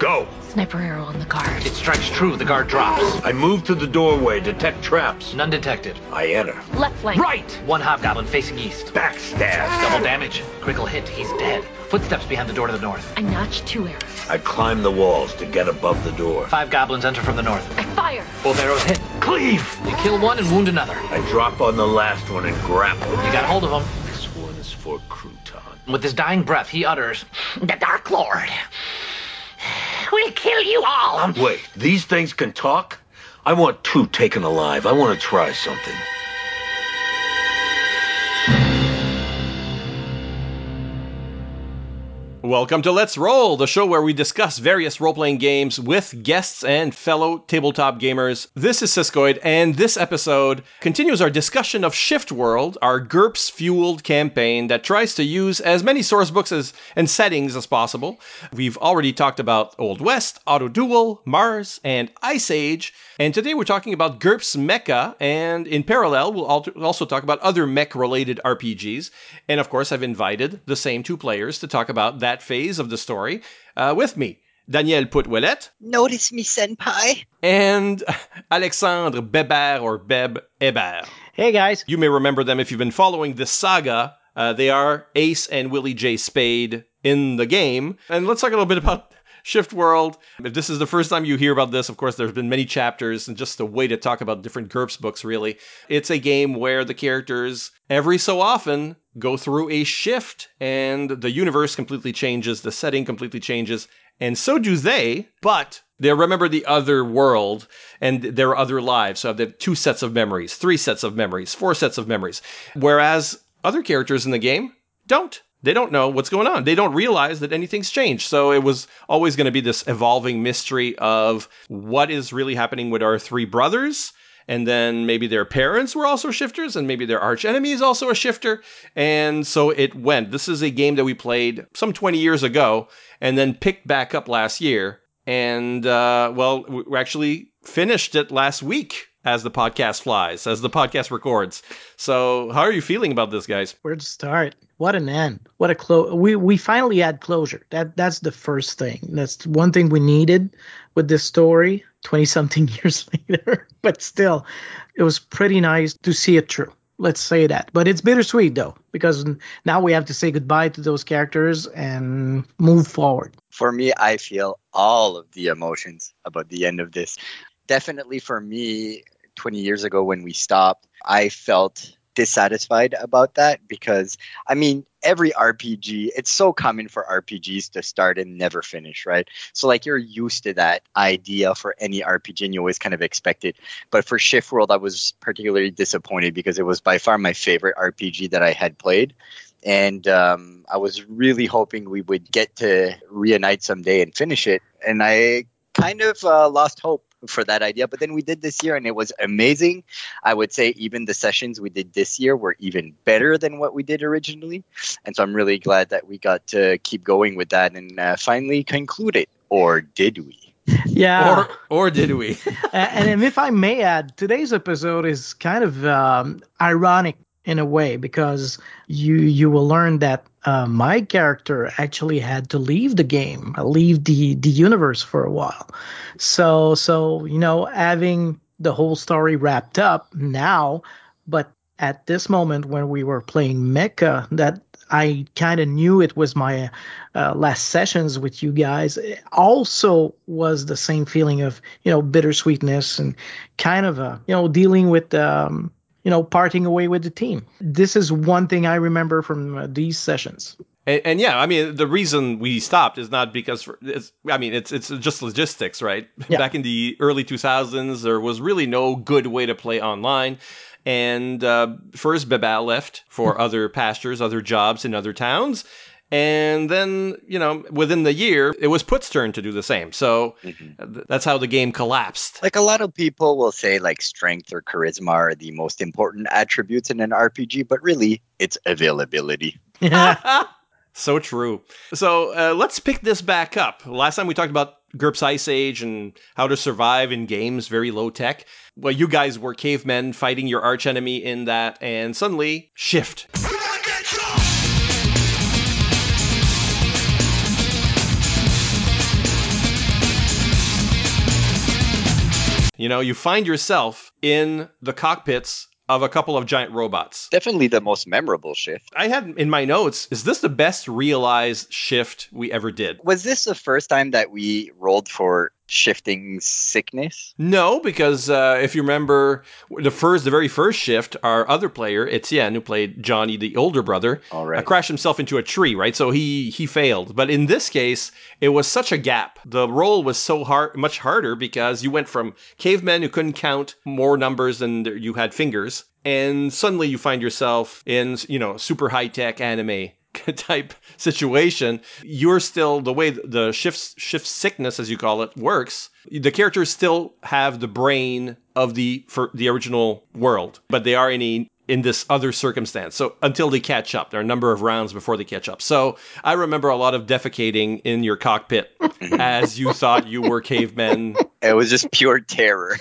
Go. Sniper arrow on the guard. It strikes true. The guard drops. I move to the doorway, detect traps. None detected. I enter. Left flank. Right! One hobgoblin facing east. Backstab. Double damage. Critical hit. He's dead. Footsteps behind the door to the north. I notch two arrows. I climb the walls to get above the door. Five goblins enter from the north. I fire. Both arrows hit. Cleave! You kill one and wound another. I drop on the last one and grapple. You got hold of him. This one is for Crouton. With his dying breath, he utters, The Dark Lord will kill you all. Wait, these things can talk? I want two taken alive. I want to try something. Welcome to Let's Roll, the show where we discuss various role playing games with guests and fellow tabletop gamers. This is Siskoid, and this episode continues our discussion of Shift World, our GURPS fueled campaign that tries to use as many source books as, and settings as possible. We've already talked about Old West, Auto Duel, Mars, and Ice Age, and today we're talking about GURPS Mecha, and in parallel, we'll also talk about other mech related RPGs. And of course, I've invited the same two players to talk about that phase of the story uh, with me. Daniel Putwellet Notice me, senpai. and Alexandre Beber or Beb Hébert. Hey guys. You may remember them if you've been following this saga. Uh, they are Ace and Willie J. Spade in the game. And let's talk a little bit about Shift World. If this is the first time you hear about this, of course, there's been many chapters and just a way to talk about different GURPS books, really. It's a game where the characters, every so often, go through a shift and the universe completely changes, the setting completely changes, and so do they, but they remember the other world and their other lives. So they have two sets of memories, three sets of memories, four sets of memories. Whereas other characters in the game don't. They don't know what's going on. They don't realize that anything's changed. So it was always going to be this evolving mystery of what is really happening with our three brothers. And then maybe their parents were also shifters, and maybe their arch enemy is also a shifter. And so it went. This is a game that we played some 20 years ago and then picked back up last year. And, uh, well, we actually finished it last week as the podcast flies, as the podcast records. So, how are you feeling about this, guys? Where to start? What an end! What a close. We we finally had closure. That that's the first thing. That's one thing we needed with this story. Twenty something years later, but still, it was pretty nice to see it through. Let's say that. But it's bittersweet though, because now we have to say goodbye to those characters and move forward. For me, I feel all of the emotions about the end of this. Definitely for me, 20 years ago when we stopped, I felt dissatisfied about that because I mean every RPG it's so common for RPGs to start and never finish right? So like you're used to that idea for any RPG and you always kind of expect it. But for Shift World I was particularly disappointed because it was by far my favorite RPG that I had played. And um, I was really hoping we would get to reunite someday and finish it. And I kind of uh, lost hope for that idea. But then we did this year and it was amazing. I would say even the sessions we did this year were even better than what we did originally. And so I'm really glad that we got to keep going with that and uh, finally conclude it. Or did we? Yeah. Or, or did we? and, and if I may add, today's episode is kind of um, ironic in a way because you you will learn that uh, my character actually had to leave the game, leave the the universe for a while. So so you know having the whole story wrapped up now, but at this moment when we were playing Mecha, that I kind of knew it was my uh, last sessions with you guys. It also was the same feeling of you know bittersweetness and kind of a you know dealing with um, you know, parting away with the team. This is one thing I remember from uh, these sessions. And, and, yeah, I mean, the reason we stopped is not because it's. I mean, it's it's just logistics, right? Yeah. Back in the early 2000s, there was really no good way to play online. And uh, first, Bebel left for other pastures, other jobs in other towns. And then, you know, within the year, it was Put's turn to do the same. So Mm-hmm. th- that's how the game collapsed. Like a lot of people will say, like strength or charisma are the most important attributes in an RPG, but really, it's availability. so true. So uh, let's pick this back up. Last time we talked about GURPS Ice Age and how to survive in games, very low tech. Well, you guys were cavemen fighting your archenemy in that, and suddenly, shift. You know, you find yourself in the cockpits of a couple of giant robots. Definitely the most memorable shift. I had in my notes, is this the best realized shift we ever did? Was this the first time that we rolled for shifting sickness? No, because uh, if you remember the first, the very first shift, our other player Etienne, who played Johnny, the older brother, uh, crashed himself into a tree. Right, so he he failed. But in this case, it was such a gap. The roll was so hard, much harder because you went from cavemen who couldn't count more numbers than you had fingers, and suddenly you find yourself in you know super high tech anime type situation you're still the way the shift shift sickness as you call it works the characters still have the brain of the for the original world but they are in a in this other circumstance so until they catch up there are a number of rounds before they catch up so i remember a lot of defecating in your cockpit as you thought you were cavemen It was just pure terror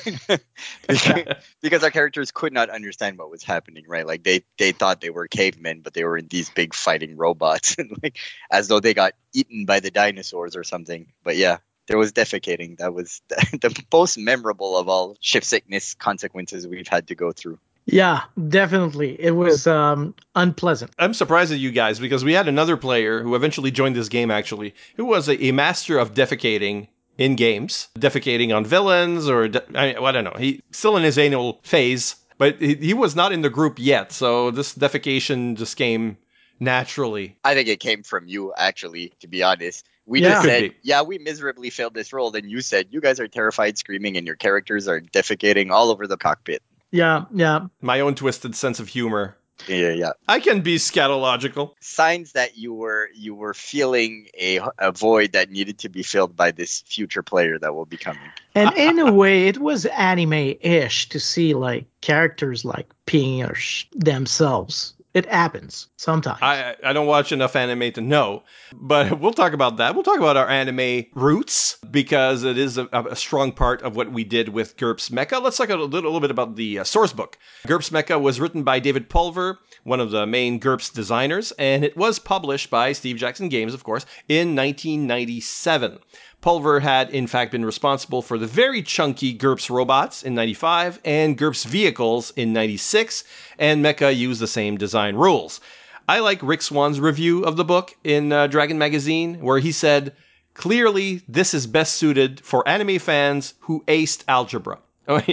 because, our characters could not understand what was happening, right? Like they they thought they were cavemen, but they were in these big fighting robots, and like as though they got eaten by the dinosaurs or something. But yeah, there was defecating. That was the, the most memorable of all shift sickness consequences we've had to go through. Yeah, definitely. It was um, unpleasant. I'm surprised at you guys because we had another player who eventually joined this game actually, who was a, a master of defecating in games, defecating on villains or de- I, I don't know. He still in his anal phase, but he, he was not in the group yet. So this defecation just came naturally. I think it came from you, actually. To be honest, we Yeah. just said, "Yeah, we miserably failed this roll." Then you said, "You guys are terrified, screaming, and your characters are defecating all over the cockpit." Yeah, yeah. My own twisted sense of humor. Yeah, yeah. I can be scatological. signs that you were you were feeling a, a void that needed to be filled by this future player that will be coming. And in a way, it was anime-ish to see like characters like peeing sh- themselves. It happens sometimes. I I don't watch enough anime to know, but we'll talk about that. We'll talk about our anime roots because it is a, a strong part of what we did with GURPS Mecha. Let's talk a little, little bit about the uh, source book. GURPS Mecha was written by David Pulver, one of the main GURPS designers, and it was published by Steve Jackson Games, of course, in 1997. Pulver had, in fact, been responsible for the very chunky GURPS robots in 95 and GURPS vehicles in 96, and Mecha used the same design rules. I like Rick Swan's review of the book in uh, Dragon Magazine, where he said, Clearly, this is best suited for anime fans who aced algebra.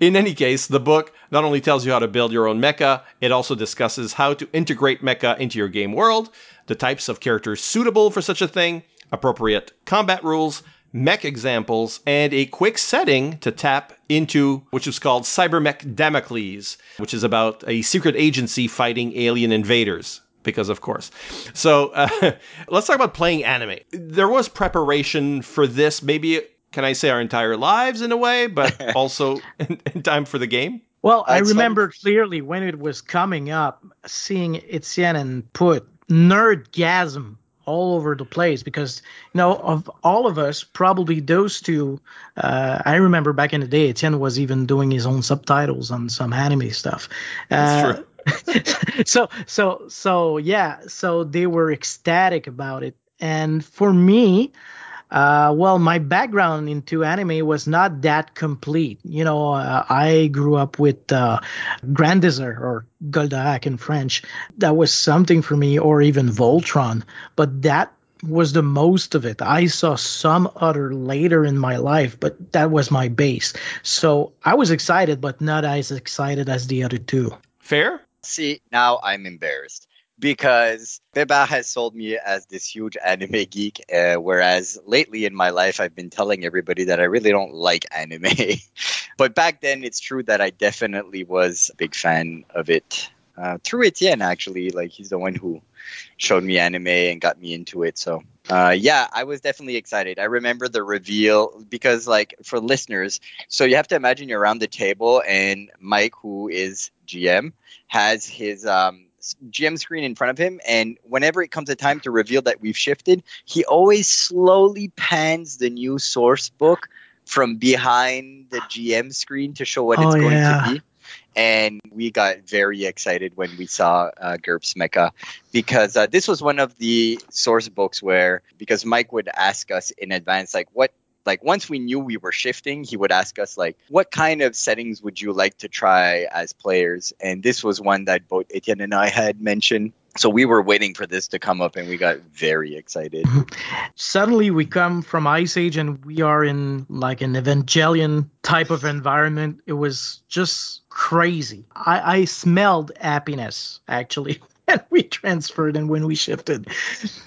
In any case, the book not only tells you how to build your own mecha, it also discusses how to integrate mecha into your game world, the types of characters suitable for such a thing, appropriate combat rules, mech examples, and a quick setting to tap into, which is called Cybermech Damocles, which is about a secret agency fighting alien invaders. Because of course. So uh, let's talk about playing anime. There was preparation for this, maybe can I say our entire lives in a way, but also in, in time for the game. Well, I That's remember clearly when it was coming up, seeing Etienne and put nerdgasm all over the place because you know of all of us, probably those two. Uh, I remember back in the day, Etienne was even doing his own subtitles on some anime stuff. That's Uh, true. so so so yeah so they were ecstatic about it and for me uh, well my background into anime was not that complete you know uh, i grew up with uh, Grendizer or goldorak in french that was something for me or even voltron but that was the most of it. I saw some other later in my life, but that was my base. So I was excited, but not as excited as the other two. Fair? See, now I'm embarrassed because Beba has sold me as this huge anime geek, uh, whereas lately in my life I've been telling everybody that I really don't like anime. but back then, it's true that I definitely was a big fan of it. Uh, through Etienne, actually, like he's the one who showed me anime and got me into it. So, uh, yeah, I was definitely excited. I remember the reveal because, like, for listeners, so you have to imagine you're around the table and Mike, who is GM, has his um, GM screen in front of him, and whenever it comes a time to reveal that we've shifted, he always slowly pans the new source book from behind the GM screen to show what Oh, it's going yeah. to be. And we got very excited when we saw uh, GURPS Mecha because uh, this was one of the source books where, because Mike would ask us in advance, like, what like once we knew we were shifting, he would ask us like, "What kind of settings would you like to try as players?" And this was one that both Etienne and I had mentioned. So we were waiting for this to come up, and we got very excited. Suddenly, we come from Ice Age, and we are in like an Evangelion type of environment. It was just crazy. I, I smelled happiness actually when we transferred and when we shifted.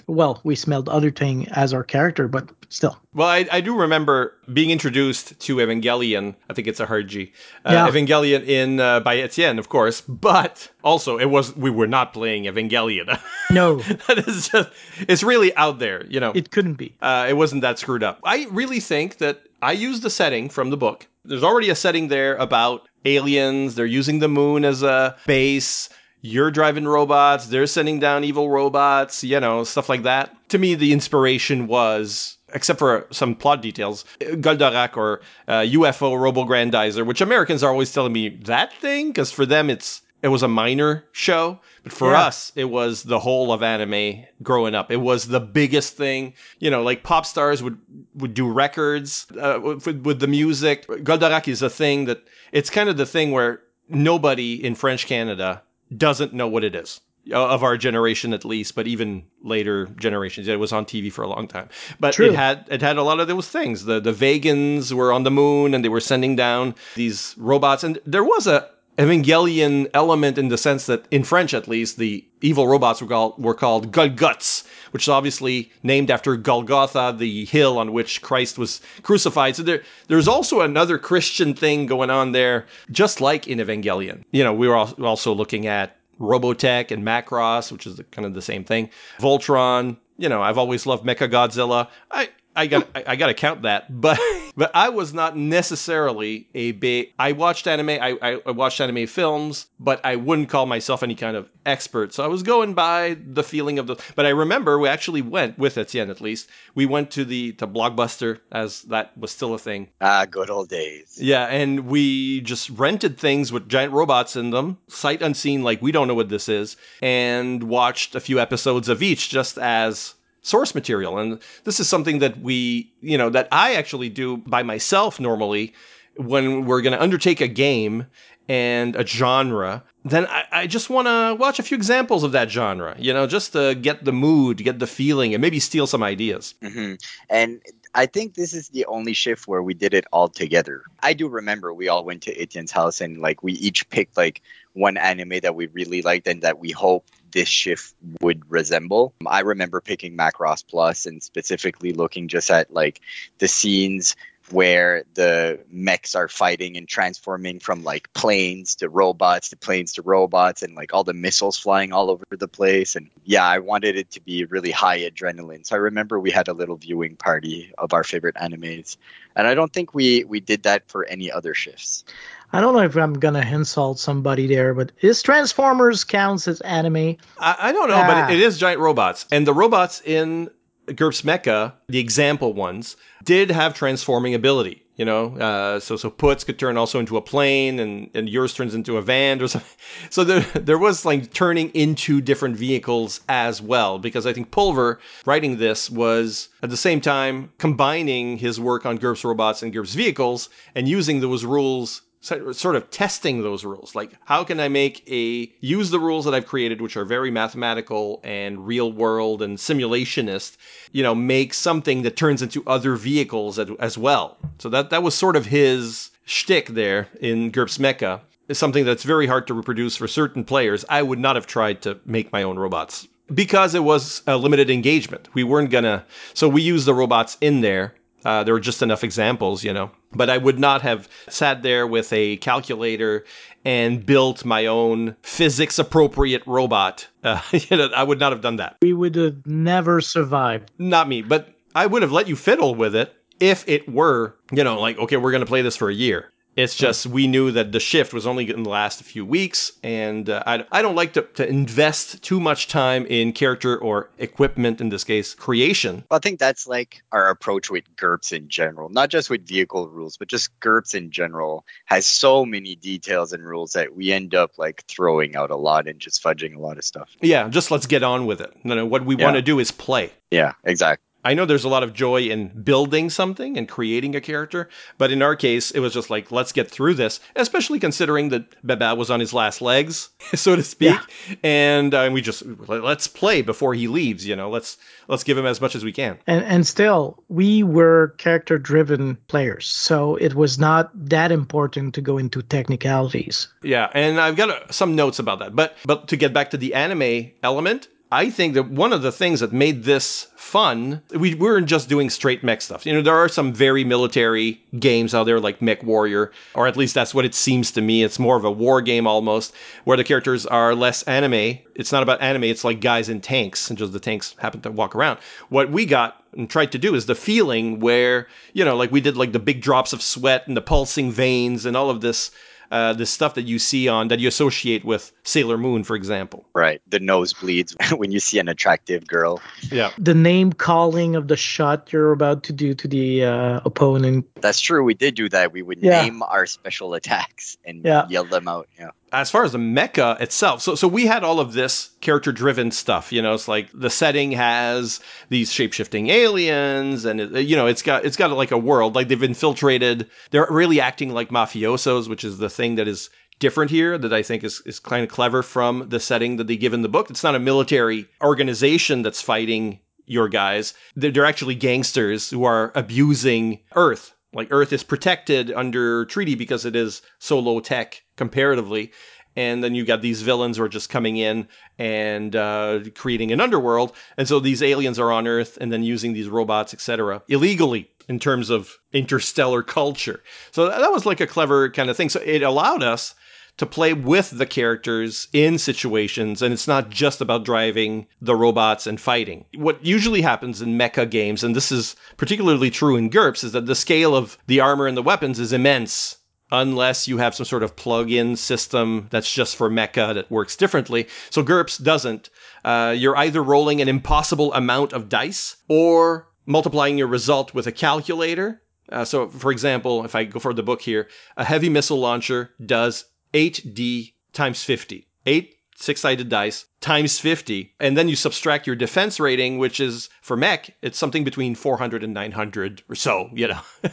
Well, we smelled other thing as our character, but still. Well, I, I do remember being introduced to Evangelion. I think it's a hard G. Uh, Yeah. Evangelion in uh, by Etienne, of course, but also it was we were not playing Evangelion. No, that is just it's really out there, you know. it couldn't be. uh, it wasn't that screwed up. I really think that I used the setting from the book. There's already a setting there about aliens. They're using the moon as a base. You're driving robots. They're sending down evil robots. You know, stuff like that. To me, the inspiration was, except for some plot details, Goldorak or uh, UFO Robo-Grendizer, which Americans are always telling me that thing because for them it's it was a minor show, but for Yeah. us, it was the whole of anime growing up. It was the biggest thing. You know, like pop stars would would do records uh, with, with the music. Goldorak is a thing that it's kind of the thing where nobody in French Canada doesn't know what it is uh, of our generation at least, but even later generations. It was on TV for a long time, but True. it had it had a lot of those things. The the Vegans were on the moon and they were sending down these robots, and there was a Evangelion element in the sense that in French at least the evil robots were called were called Golgots, which is obviously named after Golgotha, the hill on which Christ was crucified. So there there's also another Christian thing going on there, just like in Evangelion. You know, we were also looking at Robotech and Macross, which is kind of the same thing. Voltron. You know, I've always loved Mecha Godzilla. I I got I, got to count that, but but I was not necessarily a big. I watched anime. I, I I watched anime films, but I wouldn't call myself any kind of expert. So I was going by the feeling of the. But I remember we actually went with Etienne at least. We went to the to Blockbuster as that was still a thing. ah, good old days. Yeah, and we just rented things with giant robots in them, sight unseen, like we don't know what this is, and watched a few episodes of each just as source material. And this is something that we, you know, that I actually do by myself normally when we're going to undertake a game and a genre. Then I, I just want to watch a few examples of that genre, you know, just to get the mood, get the feeling, and maybe steal some ideas. hmm And I think this is the only shift where we did it all together. I do remember we all went to Etienne's house and like we each picked like one anime that we really liked and that we hoped this shift would resemble. I remember picking Macross Plus and specifically looking just at like the scenes where the mechs are fighting and transforming from like planes to robots to planes to robots and like all the missiles flying all over the place and yeah i wanted it to be really high adrenaline so i remember we had a little viewing party of our favorite animes and i don't think we we did that for any other shifts I don't know if I'm gonna insult somebody there, but is Transformers counts as anime? I, I don't know, Ah. but it, it is giant robots. And the robots in GURPS Mecha, the example ones, did have transforming ability. You know, uh, so so Puts could turn also into a plane, and and yours turns into a van or something. So there there was like turning into different vehicles as well, because I think Pulver writing this was at the same time combining his work on GURPS robots and GURPS vehicles and using those rules sort of testing those rules like how can i make a use the rules that i've created which are very mathematical and real world and simulationist you know make something that turns into other vehicles as, well so that that was sort of his shtick there in GURPS Mecha. It's something that's very hard to reproduce for certain players. I would not have tried to make my own robots because it was a limited engagement. We weren't gonna, so we used the robots in there. Uh, there were just enough examples, you know. But I would not have sat there with a calculator and built my own physics appropriate robot. Uh, you know, I would not have done that. We would have never survived. Not me, but I would have let you fiddle with it if it were, you know, like, okay, we're going to play this for a year. It's just we knew that the shift was only going to last a few weeks, and uh, I, I don't like to, to invest too much time in character or equipment, in this case, creation. Well, I think that's like our approach with GURPS in general, not just with vehicle rules, but just GURPS in general has so many details and rules that we end up like throwing out a lot and just fudging a lot of stuff. Yeah, just let's get on with it. No, no, what we Yeah. want to do is play. Yeah, exactly. I know there's a lot of joy in building something and creating a character, but in our case, it was just like, let's get through this, especially considering that Baba was on his last legs, so to speak. Yeah. And uh, we just, let's play before he leaves, you know, let's, let's give him as much as we can. And, and still, we were character driven players. So it was not that important to go into technicalities. Yeah. And I've got uh, some notes about that. But, but to get back to the anime element, I think that one of the things that made this fun, we weren't just doing straight mech stuff. You know, there are some very military games out there like Mech Warrior, or at least that's what it seems to me. It's more of a war game almost, where the characters are less anime. It's not about anime, it's like guys in tanks, and just the tanks happen to walk around. What we got and tried to do is the feeling where, you know, like we did like the big drops of sweat and the pulsing veins and all of this uh, the stuff that you see on that you associate with Sailor Moon, for example. Right. The nosebleeds when you see an attractive girl. Yeah. The name calling of the shot you're about to do to the uh, opponent. That's true. We did do that. We would yeah. name our special attacks and yeah. yell them out. Yeah as far as the mecha itself, so so we had all of this character driven stuff. You know, it's like the setting has these shape shifting aliens, and it, you know, it's got it's got like a world. Like they've infiltrated. They're really acting like mafiosos, which is the thing that is different here that I think is, is kind of clever from the setting that they give in the book. It's not a military organization that's fighting your guys. They're, they're actually gangsters who are abusing Earth like Earth is protected under treaty because it is so low tech comparatively. And then you got these villains who are just coming in and uh, creating an underworld. And so these aliens are on Earth and then using these robots, etc., illegally in terms of interstellar culture. So that was like a clever kind of thing. So it allowed us to play with the characters in situations, and it's not just about driving the robots and fighting. What usually happens in mecha games, and this is particularly true in GURPS, is that the scale of the armor and the weapons is immense unless you have some sort of plug-in system that's just for mecha that works differently. So GURPS doesn't. Uh, you're either rolling an impossible amount of dice or multiplying your result with a calculator. Uh, so, for example, if I go for the book here, a heavy missile launcher does 8d times 50. 8 six sided dice times 50. And then you subtract your defense rating, which is for mech, it's something between 400 and 900 or so, you know.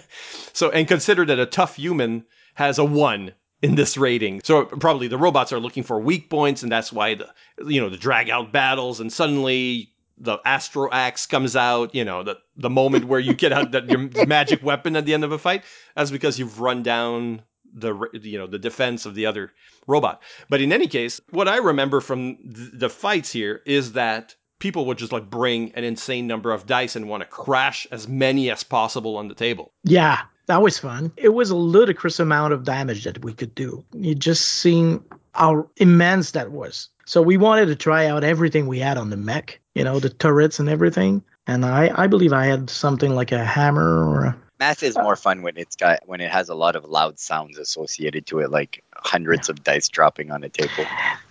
so, and consider that a tough human has a one in this rating. So probably the robots are looking for weak points, and that's why the, you know, the drag out battles, and suddenly the astro axe comes out you know the the moment where you get out that your magic weapon at the end of a fight that's because you've run down the you know the defense of the other robot. But in any case, what I remember from th- the fights here is that people would just like bring an insane number of dice and want to crash as many as possible on the table. Yeah, that was fun. It was a ludicrous amount of damage that we could do. You just seen how immense that was. So we wanted to try out everything we had on the mech, you know, the turrets and everything. And I, I believe I had something like a hammer or a Math is more fun when it's got when it has a lot of loud sounds associated to it, like hundreds of dice dropping on a table.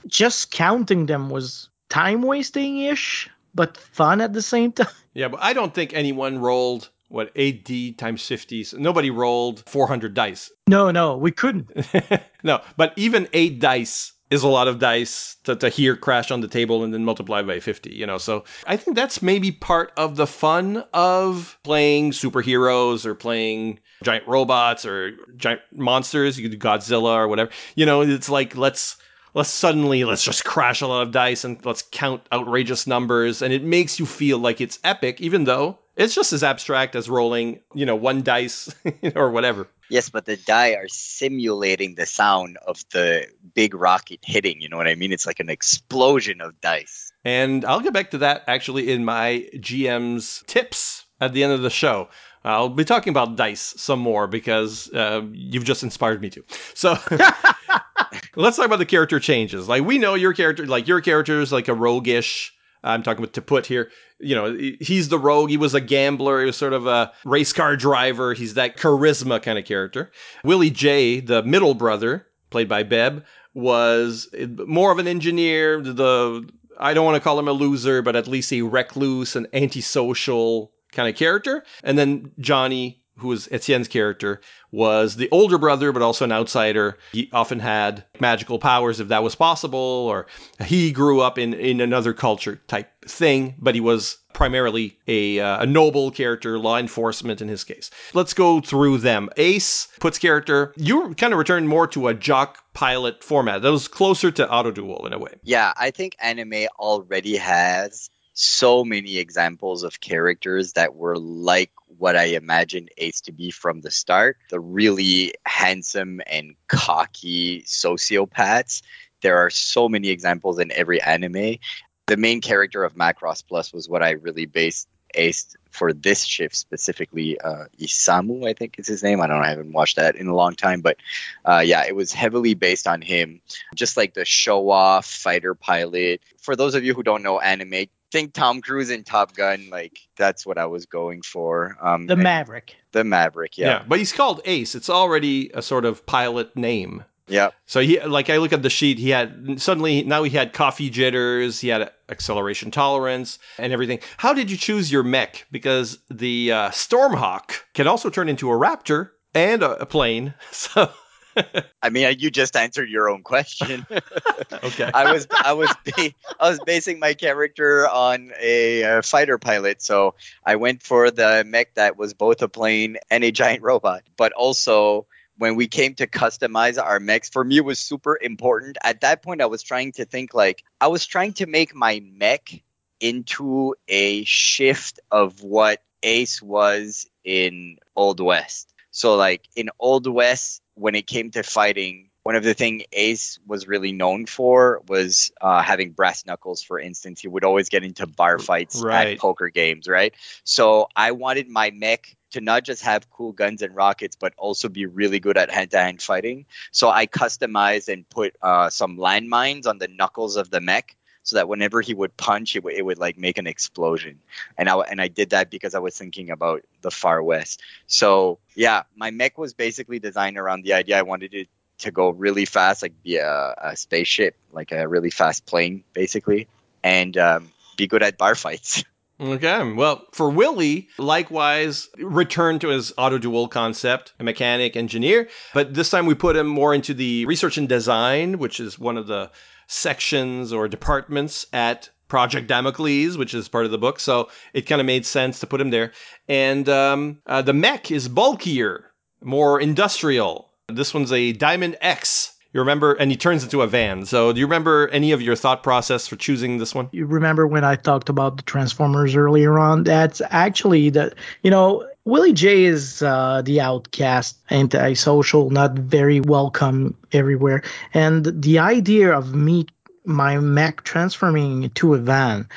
Just counting them was time wasting ish, but fun at the same time. Yeah, but I don't think anyone rolled what 8d times 50s. Nobody rolled 400 dice. No, no, we couldn't. no, but even 8 dice is a lot of dice to, to hear crash on the table and then multiply by 50, you know. So I think that's maybe part of the fun of playing superheroes or playing giant robots or giant monsters, you could do Godzilla or whatever. You know, it's like let's let's suddenly let's just crash a lot of dice and let's count outrageous numbers and it makes you feel like it's epic even though it's just as abstract as rolling, you know, one dice or whatever. Yes, but the die are simulating the sound of the big rocket hitting. You know what I mean? It's like an explosion of dice. And I'll get back to that actually in my GM's tips at the end of the show. I'll be talking about dice some more because uh, you've just inspired me to. So let's talk about the character changes. Like we know your character, like your character is like a roguish I'm talking about to put here. You know, he's the rogue. He was a gambler. He was sort of a race car driver. He's that charisma kind of character. Willie J, the middle brother, played by Beb, was more of an engineer. The I don't want to call him a loser, but at least a recluse and antisocial kind of character. And then Johnny who was Etienne's character, was the older brother, but also an outsider. He often had magical powers if that was possible, or he grew up in, in another culture type thing, but he was primarily a, uh, a noble character, law enforcement in his case. Let's go through them. Ace, Put's character, you kind of returned more to a jock pilot format. That was closer to Auto Duel in a way. Yeah, I think anime already has so many examples of characters that were like what I imagined Ace to be from the start. The really handsome and cocky sociopaths. There are so many examples in every anime. The main character of Macross Plus was what I really based Ace for this shift specifically. Uh, Isamu, I think is his name. I don't know. I haven't watched that in a long time, but uh, yeah, it was heavily based on him. Just like the show off fighter pilot. For those of you who don't know anime, think Tom Cruise in Top Gun. Like that's what I was going for. Um, The Maverick. The Maverick. Yeah. but he's called Ace. It's already a sort of pilot name. Yeah. So he, like, I look at the sheet. He had suddenly now he had coffee jitters. He had acceleration tolerance and everything. How did you choose your mech? Because the uh, Stormhawk can also turn into a raptor and a, a plane. So I mean, you just answered your own question. okay, I was I was ba- I was basing my character on a uh, fighter pilot, so I went for the mech that was both a plane and a giant robot. But also, when we came to customize our mechs, for me it was super important. At that point, I was trying to think like I was trying to make my mech into a shift of what Ace was in Old West. So like in Old West, when it came to fighting, one of the thing Ace was really known for was uh, having brass knuckles. For instance, he would always get into bar fights Right. at poker games, right? So I wanted my mech to not just have cool guns and rockets, but also be really good at hand-to-hand fighting. So I customized and put uh, some landmines on the knuckles of the mech. So that whenever he would punch, it would, it would like make an explosion, and I and I did that because I was thinking about the Far West. So yeah, my mech was basically designed around the idea I wanted it to go really fast, like be a, a spaceship, like a really fast plane, basically, and um, be good at bar fights. Okay. Well, for Willie, likewise, returned to his auto duel concept, a mechanic engineer, but this time we put him more into the research and design, which is one of the sections or departments at Project Damocles, which is part of the book. So it kind of made sense to put him there. And um, uh, the mech is bulkier, more industrial. This one's a Diamond X. You remember, and he turns into a van. So, do you remember any of your thought process for choosing this one? You remember when I talked about the Transformers earlier on? That's actually the, you know, Willie J is uh, the outcast, antisocial, not very welcome everywhere. And the idea of me, my mech transforming into a van,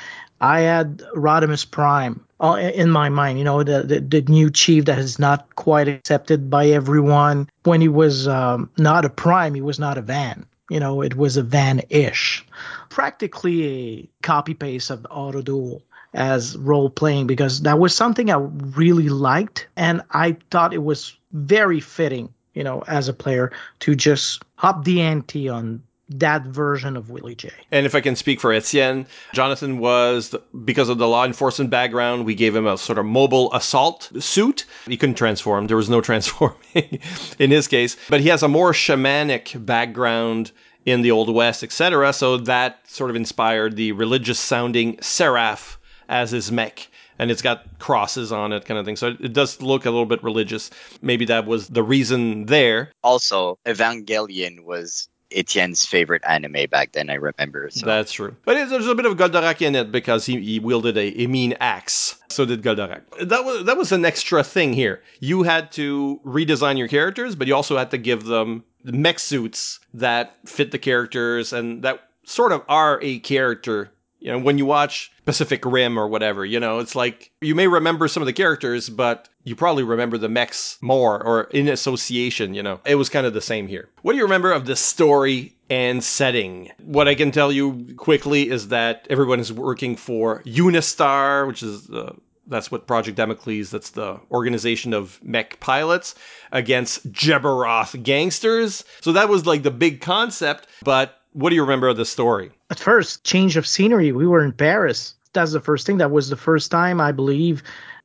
I had Rodimus Prime uh, in my mind, you know, the, the, the new chief that is not quite accepted by everyone. When he was um, not a prime, he was not a van. You know, it was a van ish. Practically a copy paste of Auto Duel as role playing because that was something I really liked. And I thought it was very fitting, you know, as a player to just hop the ante on that version of Willie J. And if I can speak for Etienne, Jonathan was, because of the law enforcement background, we gave him a sort of mobile assault suit. He couldn't transform. There was no transforming in his case. But he has a more shamanic background in the Old West, etc. So that sort of inspired the religious sounding Seraph as his mech. And it's got crosses on it, kind of thing. So it does look a little bit religious. Maybe that was the reason there. Also, Evangelion was Etienne's favorite anime back then. I remember. So. That's true. But there's a bit of Goldorak in it because he, he wielded a, a mean axe. So did Goldorak. That was that was an extra thing here. You had to redesign your characters, but you also had to give them mech suits that fit the characters and that sort of are a character. You know, when you watch Pacific Rim or whatever, you know, it's like you may remember some of the characters, but you probably remember the mechs more or in association, you know. It was kind of the same here. What do you remember of the story and setting? What I can tell you quickly is that everyone is working for Unistar, which is uh, that's what Project Damocles, that's the organization of mech pilots against Jebberoth gangsters. So that was like the big concept, but what do you remember of the story? At first, change of scenery. We were in Paris. that's the first thing. That was the first time I believe,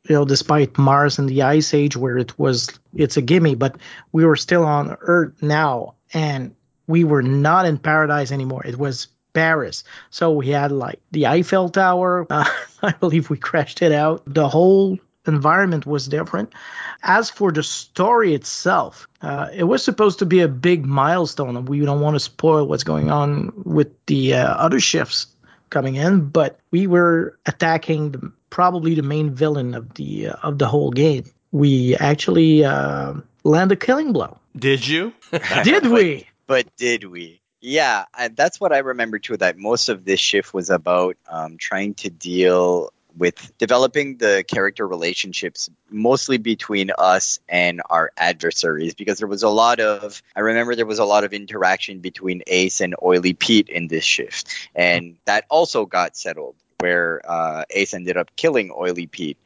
you know, despite Mars and the Ice Age, where it was it's a gimme, but we were still on Earth now, and we were not in paradise anymore. It was Paris. So we had like the Eiffel Tower. Uh, I believe we crashed it out. The whole environment was different. As for the story itself, uh, it was supposed to be a big milestone, and we don't want to spoil what's going on with the uh, other shifts coming in. But we were attacking the, probably the main villain of the uh, of the whole game. We actually uh, land a killing blow. Did you? Did we? But did we? Yeah, and that's what I remember too. That most of this shift was about um, trying to deal with developing the character relationships mostly between us and our adversaries because there was a lot of I remember there was a lot of interaction between Ace and Oily Pete in this shift. And that also got settled where uh, Ace ended up killing Oily Pete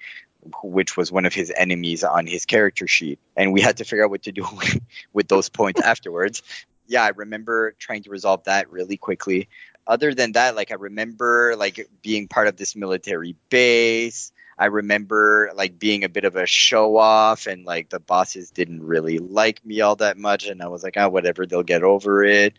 which was one of his enemies on his character sheet. And we had to figure out what to do with those points afterwards. Yeah i remember trying to resolve that really quickly other than that, like I remember like being part of this military base. I remember like being a bit of a show off and like the bosses didn't really like me all that much and I was like, oh whatever, they'll get over it.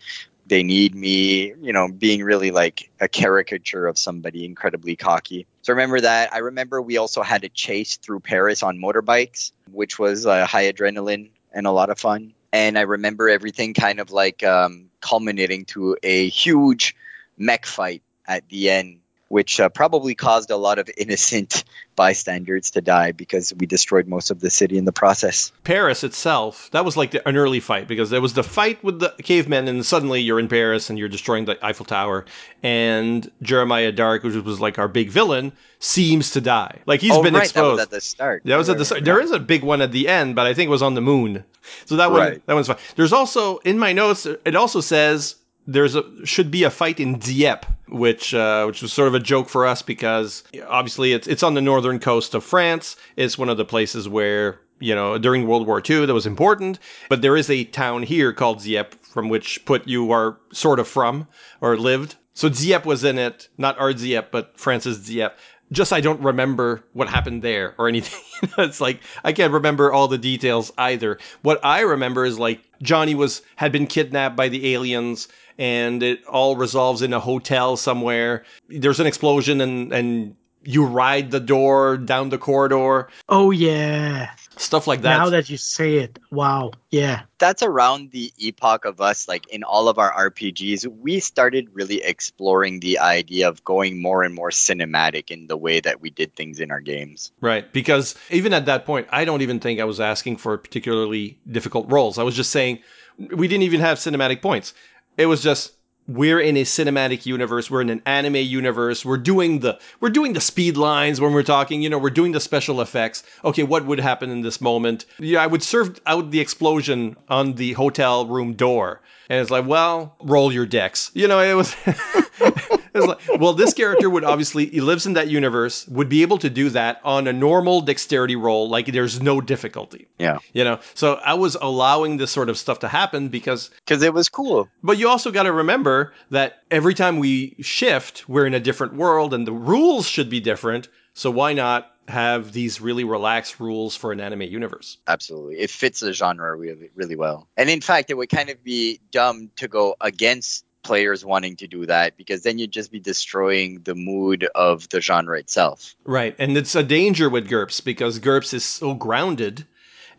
They need me, you know, being really like a caricature of somebody incredibly cocky. So I remember that. I remember we also had a chase through Paris on motorbikes, which was uh, high adrenaline and a lot of fun. And I remember everything kind of like um, culminating to a huge mech fight at the end, which uh, probably caused a lot of innocent bystanders to die because we destroyed most of the city in the process. Paris itself, that was like the, an early fight because there was the fight with the cavemen, and suddenly you're in Paris and you're destroying the Eiffel Tower. And Jeremiah Dark, which was like our big villain, seems to die. Like he's oh, been right, exposed. That was at the start. That was at the start. There is a big one at the end, but I think it was on the moon. So that one, Right. that one's fine. There's also in my notes. It also says there's a should be a fight in Dieppe, which uh, which was sort of a joke for us because obviously it's it's on the northern coast of France. It's one of the places where you know during World War II that was important. But there is a town here called Dieppe from which put you are sort of from or lived. So Dieppe was in it, not our Dieppe, but France's Dieppe. Just I don't remember what happened there or anything. it's like I can't remember all the details either. What I remember is like Johnny was had been kidnapped by the aliens and it all resolves in a hotel somewhere. There's an explosion and and you ride the door down the corridor, Oh yeah. stuff like that. Now that you say it, wow. Yeah. That's around the epoch of us, like in all of our RPGs, we started really exploring the idea of going more and more cinematic in the way that we did things in our games. Right, because even at that point, I don't even think I was asking for particularly difficult rolls. I was just saying we didn't even have cinematic points. It was just we're in a cinematic universe, we're in an anime universe, we're doing the we're doing the speed lines when we're talking, you know, we're doing the special effects. Okay, what would happen in this moment? Yeah, I would serve out the explosion on the hotel room door. And it's like, well, roll your dex. You know, it was It's like, well, this character would obviously he lives in that universe, would be able to do that on a normal dexterity roll, like there's no difficulty. Yeah. You know, so I was allowing this sort of stuff to happen because, Because it was cool. but you also got to remember that every time we shift, we're in a different world and the rules should be different. So why not have these really relaxed rules for an anime universe? Absolutely. It fits the genre really, really well. And in fact, it would kind of be dumb to go against players wanting to do that because then you'd just be destroying the mood of the genre itself. Right. And it's a danger with GURPS because GURPS is so grounded.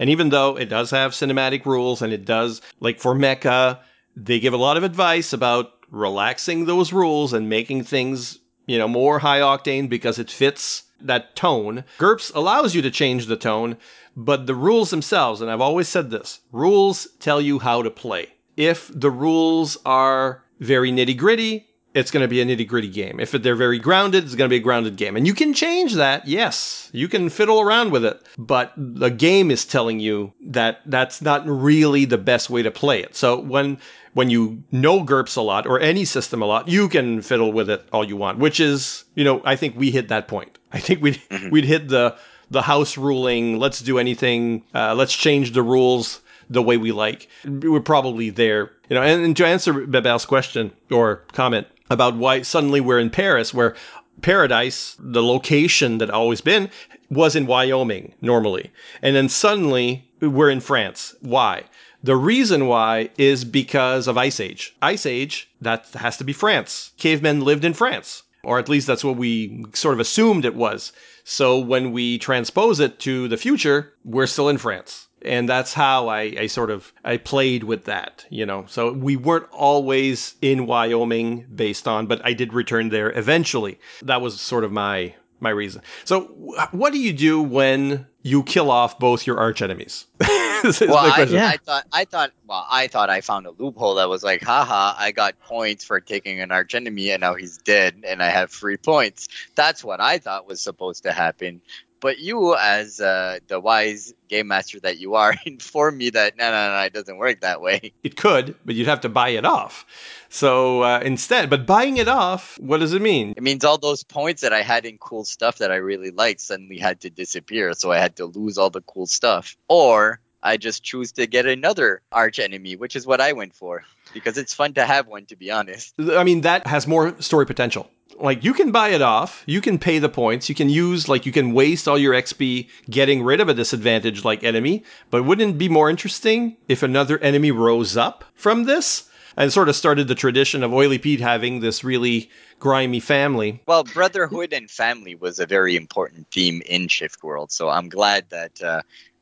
And even though it does have cinematic rules and it does, like for Mecha, they give a lot of advice about relaxing those rules and making things, you know, more high octane because it fits that tone. GURPS allows you to change the tone, but the rules themselves, and I've always said this rules tell you how to play. If the rules are very nitty gritty, it's going to be a nitty gritty game. If they're very grounded, it's going to be a grounded game. And you can change that. Yes, you can fiddle around with it, but the game is telling you that that's not really the best way to play it. So when when you know GURPS a lot or any system a lot, you can fiddle with it all you want, which is, you know, I think we hit that point. I think we'd, we'd hit the, the house ruling. Let's do anything. Uh, let's change the rules the way we like. We're probably there, you know. And, and to answer Bebel's question or comment about why suddenly we're in Paris, where Paradise, the location that always been, was in Wyoming normally. And then suddenly we're in France. Why? The reason why is because of Ice Age. Ice Age, that has to be France. Cavemen lived in France. Or at least that's what we sort of assumed it was. So when we transpose it to the future, we're still in France. And that's how I, I sort of I played with that, you know. So we weren't always in Wyoming based on, but I did return there eventually. That was sort of my my reason. So what do you do when you kill off both your arch enemies? Well, I, question. I thought I thought well, I thought I found a loophole that was like, haha, I got points for taking an archenemy and now he's dead and I have free points. That's what I thought was supposed to happen. But you, as uh, the wise game master that you are, inform me that no, no, no, it doesn't work that way. It could, but you'd have to buy it off. So uh, instead, but buying it off, what does it mean? It means all those points that I had in cool stuff that I really liked suddenly had to disappear, so I had to lose all the cool stuff. Or I just choose to get another arch enemy, which is what I went for. Because it's fun to have one, to be honest. I mean, that has more story potential. Like, you can buy it off, you can pay the points, you can use, like, you can waste all your XP getting rid of a disadvantage like enemy, but wouldn't it be more interesting if another enemy rose up from this? And sort of started the tradition of Oily Pete having this really grimy family. Well, brotherhood and family was a very important theme in Shift World, so I'm glad that uh,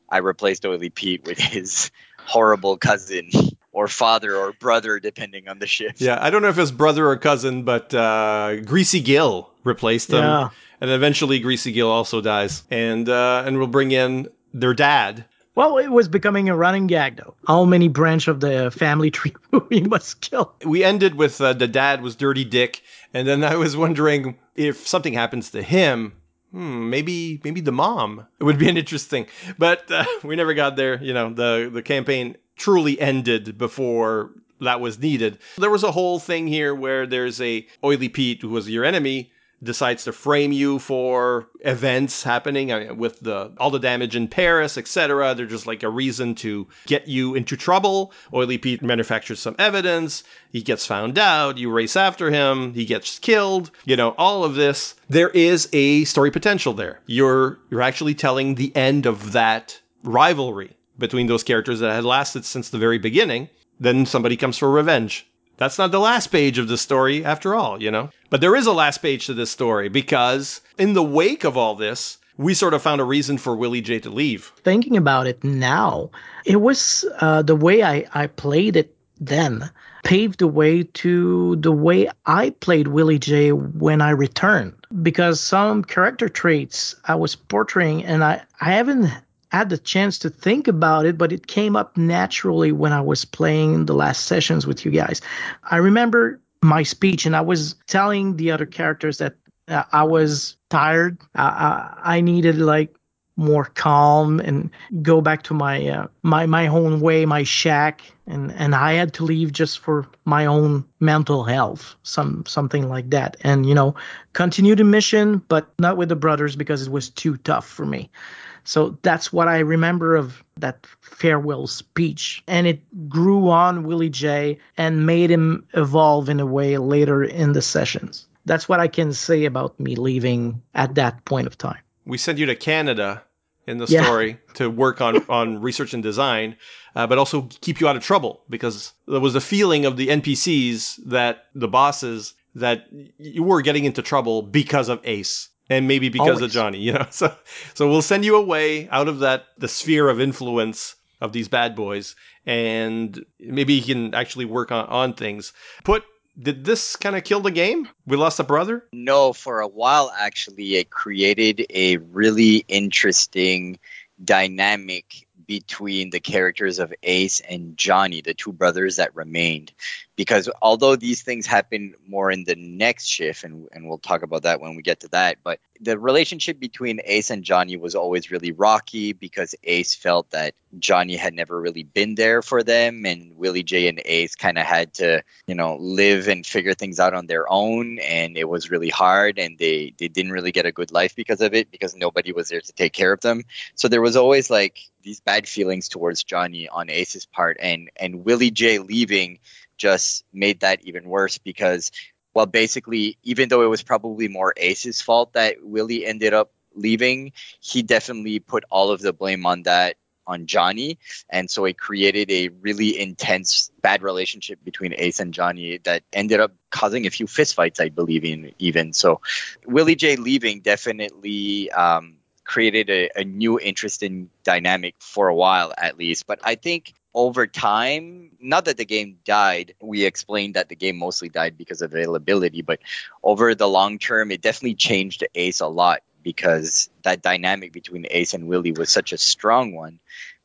I replaced Oily Pete with his horrible cousin or father or brother, depending on the shift. Yeah, I don't know if it's brother or cousin, but uh, Greasy Gill replaced them, Yeah. and eventually Greasy Gill also dies, and uh, and we'll bring in their dad. Well, it was becoming a running gag, though. How many branch of the family tree we must kill? We ended with uh, the dad was Dirty Dick, and then I was wondering if something happens to him. Hmm, maybe maybe the mom. It would be an interesting, but uh, we never got there. You know, the the campaign truly ended before that was needed. There was a whole thing here where there's a Oily Pete who was your enemy decides to frame you for events happening I mean, with the all the damage in Paris, etc. They're just like a reason to get you into trouble. Oily Pete manufactures some evidence. He gets found out. You race after him. He gets killed. You know all of this. There is a story potential there. You're you're actually telling the end of that rivalry between those characters that had lasted since the very beginning. Then somebody comes for revenge. That's not the last page of the story after all, you know? But there is a last page to this story because in the wake of all this, we sort of found a reason for Willie J to leave. Thinking about it now, it was uh, the way I, I played it then paved the way to the way I played Willie J when I returned. Because some character traits I was portraying, and I, I haven't had the chance to think about it, but it came up naturally when I was playing the last sessions with you guys. I remember my speech, and I was telling the other characters that uh, I was tired. I, I, I needed like more calm and go back to my uh, my my own way, my shack, and and I had to leave just for my own mental health, some something like that, and you know, continue the mission, but not with the brothers because it was too tough for me. So that's what I remember of that farewell speech. And it grew on Willie J and made him evolve in a way later in the sessions. That's what I can say about me leaving at that point of time. We sent you to Canada in the Yeah. story to work on, on research and design, uh, but also keep you out of trouble because there was a feeling of the NPCs that the bosses that you were getting into trouble because of Ace and maybe because of Johnny, you know. So so we'll send you away out of that the sphere of influence of these bad boys and maybe he can actually work on, on things. Put did this kind of kill the game? We lost a brother? No, for a while, actually, it created a really interesting dynamic between the characters of Ace and Johnny, the two brothers that remained. Because although these things happen more in the next shift, and, and we'll talk about that when we get to that, but the relationship between Ace and Johnny was always really rocky because Ace felt that Johnny had never really been there for them, and Willie J and Ace kind of had to, you know, live and figure things out on their own, and it was really hard, and they they didn't really get a good life because of it because nobody was there to take care of them. So there was always like these bad feelings towards Johnny on Ace's part, and and Willie J leaving just made that even worse because well, basically, even though it was probably more Ace's fault that Willie ended up leaving, he definitely put all of the blame on that on Johnny, and so it created a really intense bad relationship between Ace and Johnny that ended up causing a few fistfights, I believe in even. So Willie J leaving definitely um, created a, a new interesting dynamic for a while at least. But I think over time, not that the game died, we explained that the game mostly died because of availability, but over the long term, it definitely changed Ace a lot because that dynamic between Ace and Willie was such a strong one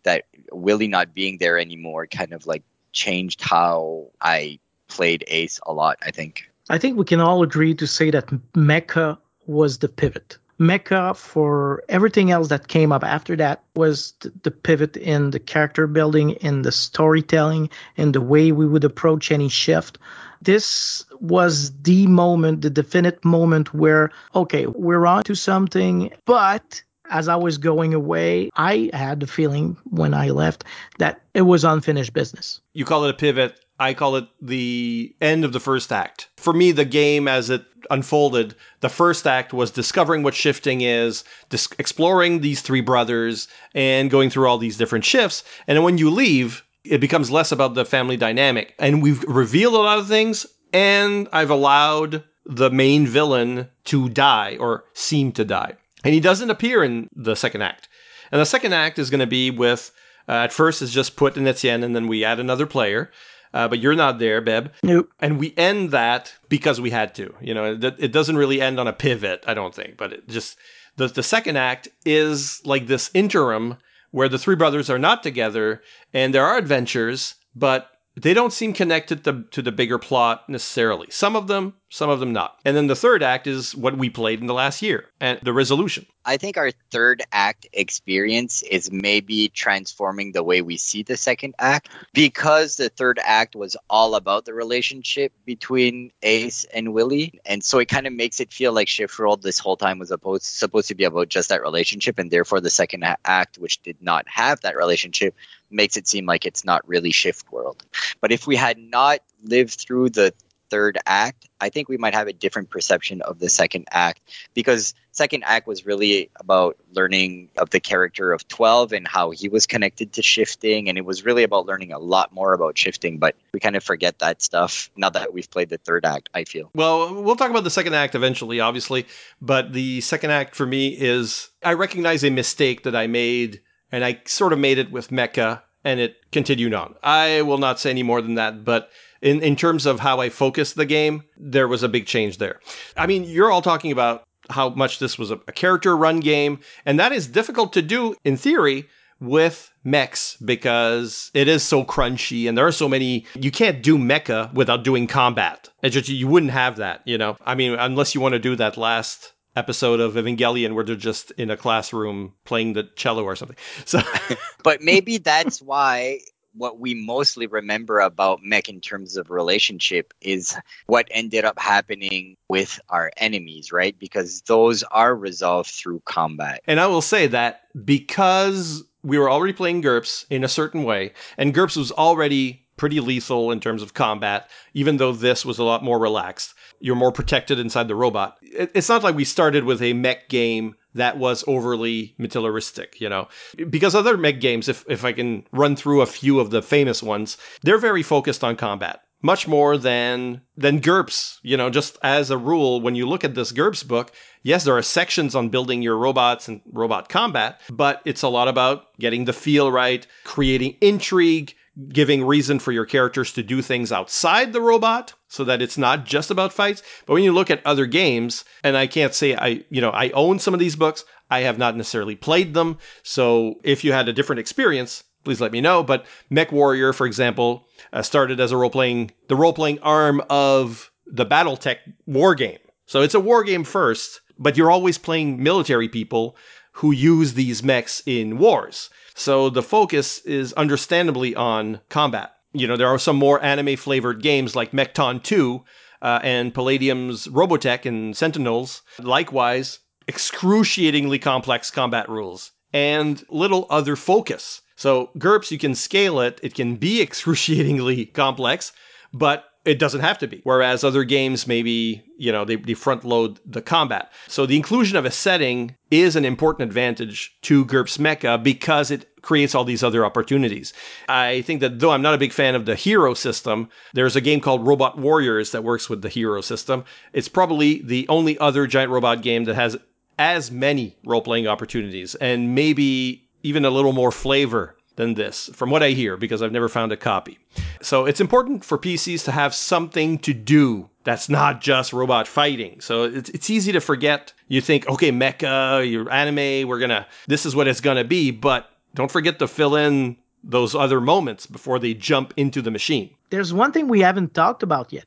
that Willie not being there anymore kind of like changed how I played Ace a lot, I think. I think we can all agree to say that Mecha was the pivot. Mecha for everything else that came up after that was the pivot in the character building, in the storytelling, in the way we would approach any shift. This was the moment, the definite moment where, okay, we're on to something, but as I was going away, I had the feeling when I left that it was unfinished business. You call it a pivot. I call it the end of the first act. For me, the game as it unfolded, the first act was discovering what shifting is, dis- exploring these three brothers, and going through all these different shifts. And then when you leave, it becomes less about the family dynamic. And we've revealed a lot of things, and I've allowed the main villain to die or seem to die. And he doesn't appear in the second act. And the second act is going to be with, uh, at first, it's just put in Etienne, and then we add another player. Uh, but you're not there, Beb. Nope. And we end that because we had to. You know, it, it doesn't really end on a pivot, I don't think. But it just the the second act is like this interim where the three brothers are not together, and there are adventures, but they don't seem connected to, to the bigger plot necessarily. Some of them, some of them not. And then the third act is what we played in the last year and the resolution. I think our third act experience is maybe transforming the way we see the second act because the third act was all about the relationship between Ace and Willie. And so it kind of makes it feel like Shift World this whole time was supposed, supposed to be about just that relationship. And therefore, the second act, which did not have that relationship, makes it seem like it's not really Shift World. But if we had not lived through the third act, I think we might have a different perception of the second act because second act was really about learning of the character of 12 and how he was connected to shifting and it was really about learning a lot more about shifting but we kind of forget that stuff now that we've played the third act I feel. Well, we'll talk about the second act eventually obviously, but the second act for me is I recognize a mistake that I made and I sort of made it with Mecha and it continued on. I will not say any more than that, but in, in terms of how I focused the game, there was a big change there. I mean, you're all talking about how much this was a, character run game, and that is difficult to do in theory with mechs because it is so crunchy and there are so many you can't do mecha without doing combat it just you wouldn't have that you know i mean unless you want to do that last episode of Evangelion where they're just in a classroom playing the cello or something. So but maybe that's why what we mostly remember about mech in terms of relationship is what ended up happening with our enemies, right? Because those are resolved through combat. And I will say that because we were already playing GURPS in a certain way, and GURPS was already pretty lethal in terms of combat, even though this was a lot more relaxed. You're more protected inside the robot. It's not like we started with a mech game that was overly militaristic, you know. Because other mech games, if, if I can run through a few of the famous ones, they're very focused on combat. Much more than than GURPS, you know, just as a rule, when you look at this GURPS book, yes, there are sections on building your robots and robot combat, but it's a lot about getting the feel right, creating intrigue, giving reason for your characters to do things outside the robot so that it's not just about fights. But when you look at other games, and I can't say I, you know, I own some of these books, I have not necessarily played them. So if you had a different experience, please let me know. But Mech Warrior, for example, uh, started as a role playing, the role playing arm of the Battletech war game. So it's a war game first, but you're always playing military people who use these mechs in wars. So the focus is understandably on combat. You know, there are some more anime flavored games like Mekton 2 uh, and Palladium's Robotech and Sentinels. Likewise, excruciatingly complex combat rules and little other focus. So GURPS, you can scale it. It can be excruciatingly complex, but it doesn't have to be. Whereas other games, maybe, you know, they, they front load the combat. So the inclusion of a setting is an important advantage to GURPS Mecha because it creates all these other opportunities. I think that though I'm not a big fan of the hero system, there's a game called Robot Warriors that works with the hero system. It's probably the only other giant robot game that has as many role playing opportunities and maybe even a little more flavor than this, from what I hear, because I've never found a copy. So it's important for PCs to have something to do that's not just robot fighting. So it's, it's easy to forget. You think, okay, mecha, your anime, we're gonna, this is what it's gonna be, but don't forget to fill in those other moments before they jump into the machine. There's one thing we haven't talked about yet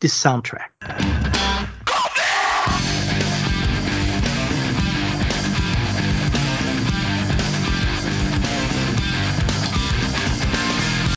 the soundtrack.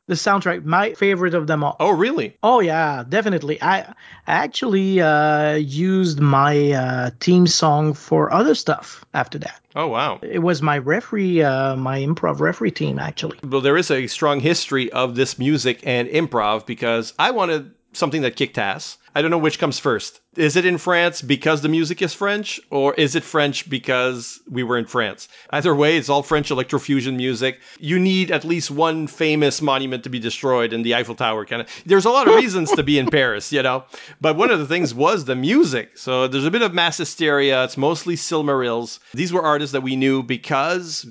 The soundtrack my favorite of them all Oh, really? oh yeah definitely i actually uh used my uh team song for other stuff after that Oh, wow. it was my referee uh my improv referee team actually Well, there is a strong history of this music and improv because I wanted something that kicked ass. I don't know which comes first. Is it in France because the music is French, or is it French because we were in France? Either way, it's all French electrofusion music. You need at least one famous monument to be destroyed, and the Eiffel Tower kind of. There's a lot of reasons to be in Paris, you know. But one of the things was the music. So there's a bit of mass hysteria. It's mostly Silmarils. These were artists that we knew because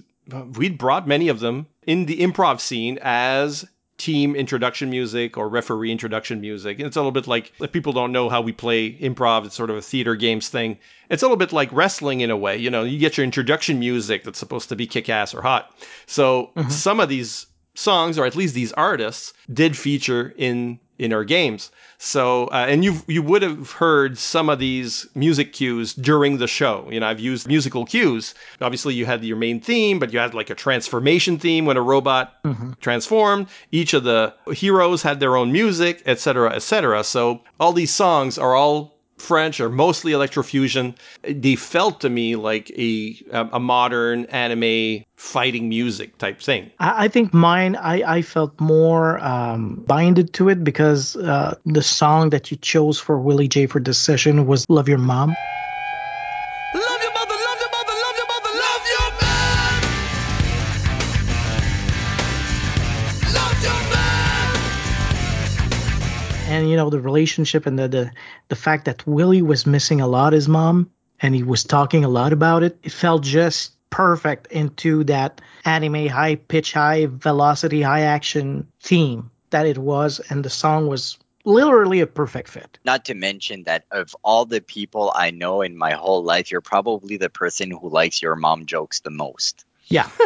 we'd brought many of them in the improv scene as team introduction music or referee introduction music. And It's a little bit like if people don't know how we play improv, it's sort of a theater games thing. It's a little bit like wrestling in a way. You know, you get your introduction music that's supposed to be kick ass or hot. So mm-hmm. some of these songs, or at least these artists, did feature in in our games. So, uh, and you you would have heard some of these music cues during the show. You know, I've used musical cues. Obviously, you had your main theme, but you had like a transformation theme when a robot transformed. Each of the heroes had their own music, etc., etc. So, all these songs are all French or mostly electrofusion. They felt to me like a a modern anime fighting music type thing. I, think mine, I, I felt more um, binded to it because uh, the song that you chose for Willie J for this session was Love Your Mom. And, you know, the relationship and the, the, the fact that Willie was missing a lot his mom and he was talking a lot about it, it felt just perfect into that anime high pitch, high velocity, high action theme that it was. And the song was literally a perfect fit. Not to mention that of all the people I know in my whole life, you're probably the person who likes your mom jokes the most. Yeah,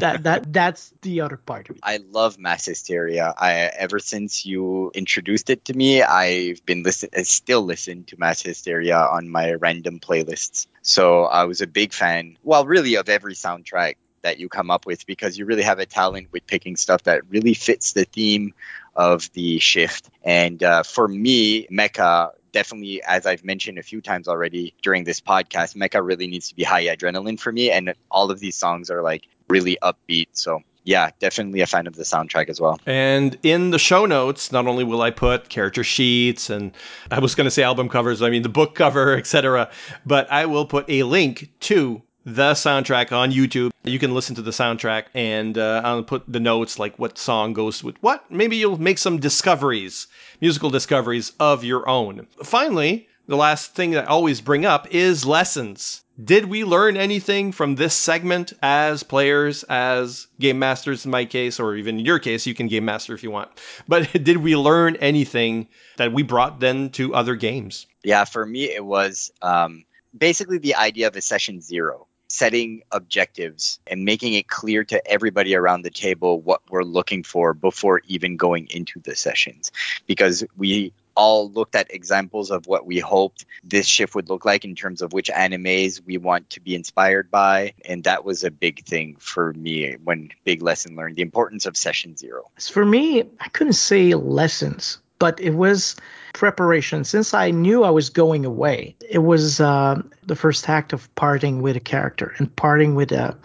that that that's the other part of it. I love Mass Hysteria. I ever since you introduced it to me, I've been listen I still listen to Mass Hysteria on my random playlists. So I was a big fan, well, really of every soundtrack that you come up with because you really have a talent with picking stuff that really fits the theme of the shift. And uh, for me, Mecha definitely, as I've mentioned a few times already during this podcast, Mecha really needs to be high adrenaline for me. And all of these songs are like really upbeat. So yeah, definitely a fan of the soundtrack as well. And in the show notes, not only will I put character sheets and I was going to say album covers, I mean the book cover, etc., but I will put a link to the soundtrack on YouTube. You can listen to the soundtrack and uh, I'll put the notes like what song goes with what. Maybe you'll make some discoveries, musical discoveries of your own. Finally, the last thing that I always bring up is lessons. Did we learn anything from this segment as players, as game masters in my case, or even in your case, you can game master if you want. But did we learn anything that we brought then to other games? Yeah, for me, it was um, basically the idea of a session zero, setting objectives and making it clear to everybody around the table what we're looking for before even going into the sessions. Because we all looked at examples of what we hoped this shift would look like in terms of which animes we want to be inspired by. And that was a big thing for me when big lesson learned the importance of session zero. For me, I couldn't say lessons, but it was preparation. Since I knew I was going away, it was uh, the first act of parting with a character and parting with a,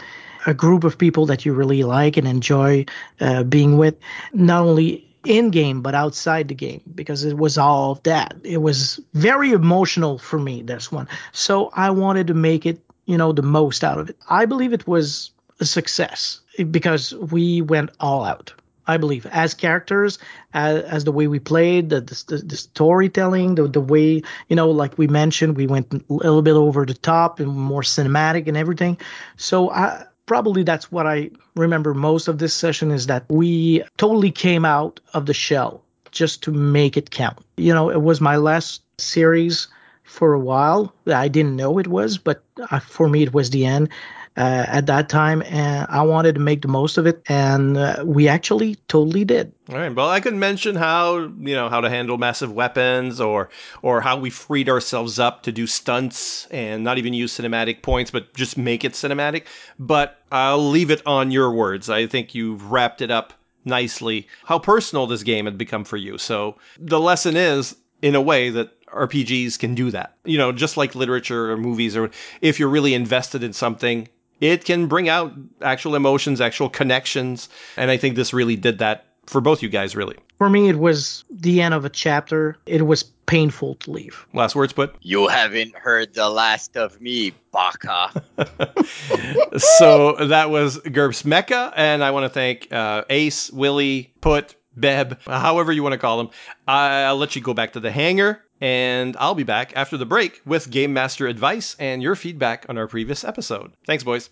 a group of people that you really like and enjoy uh, being with. Not only in game but outside the game because it was all of that. It was very emotional for me this one. So I wanted to make it, you know, the most out of it. I believe it was a success because we went all out. I believe as characters, as, as the way we played, the, the, the storytelling, the, the way you know, like we mentioned, we went a little bit over the top and more cinematic and everything. So I probably that's what I remember most of this session is that we totally came out of the shell just to make it count. You know, it was my last series for a while. I didn't know it was, but uh, for me, it was the end uh, at that time, and I wanted to make the most of it, and uh, we actually totally did. All right. Well, I could mention how you know how to handle massive weapons, or or how we freed ourselves up to do stunts and not even use cinematic points, but just make it cinematic. But I'll leave it on your words. I think you've wrapped it up nicely. How personal this game had become for you. So the lesson is, in a way, that RPGs can do that. You know, just like literature or movies, or if you're really invested in something, it can bring out actual emotions, actual connections. And I think this really did that for both you guys, really. For me, it was the end of a chapter. It was painful to leave. Last words, put. You haven't heard the last of me, Baka. so that was GURPS Mecha, and I want to thank uh, Ace, Willie, Put, Beb, however you want to call them. I'll let you go back to the hangar, and I'll be back after the break with Game Master advice and your feedback on our previous episode. Thanks, boys.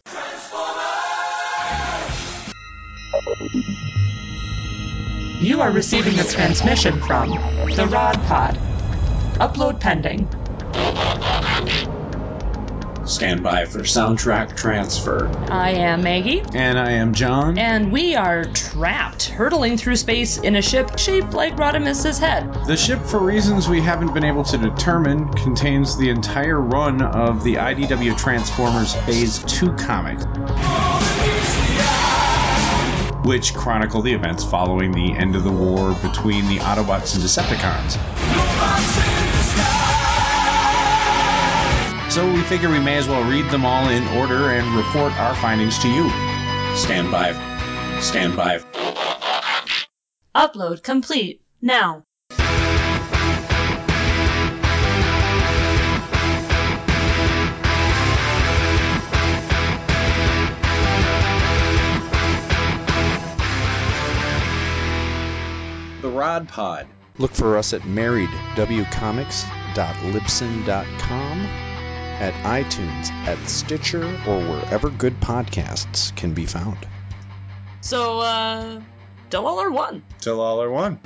You are receiving a transmission from the Rod Pod. Upload pending. Stand by for soundtrack transfer. I am Maggie, And I am John. and we are trapped, hurtling through space in a ship shaped like Rodimus's head. The ship, for reasons we haven't been able to determine, contains the entire run of the IDW Transformers Phase 2 comic, which chronicle the events following the end of the war between the Autobots and Decepticons. So we figure we may as well read them all in order and report our findings to you. Stand by. Stand by. Upload complete. Now. The Rod Pod. Look for us at marriedwcomics.libsyn.com, at iTunes, at Stitcher, or wherever good podcasts can be found. So, uh, till all are one. Till all are one.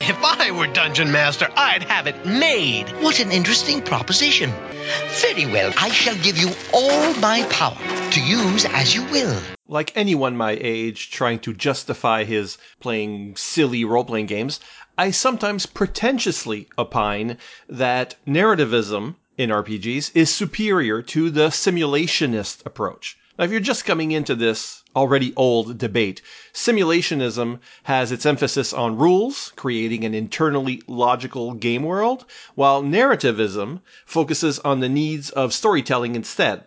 If I were Dungeon Master, I'd have it made. What an interesting proposition. Very well, I shall give you all my power to use as you will. Like anyone my age trying to justify his playing silly role playing games, I sometimes pretentiously opine that narrativism in RPGs is superior to the simulationist approach. Now, if you're just coming into this already old debate, simulationism has its emphasis on rules, creating an internally logical game world, while narrativism focuses on the needs of storytelling instead.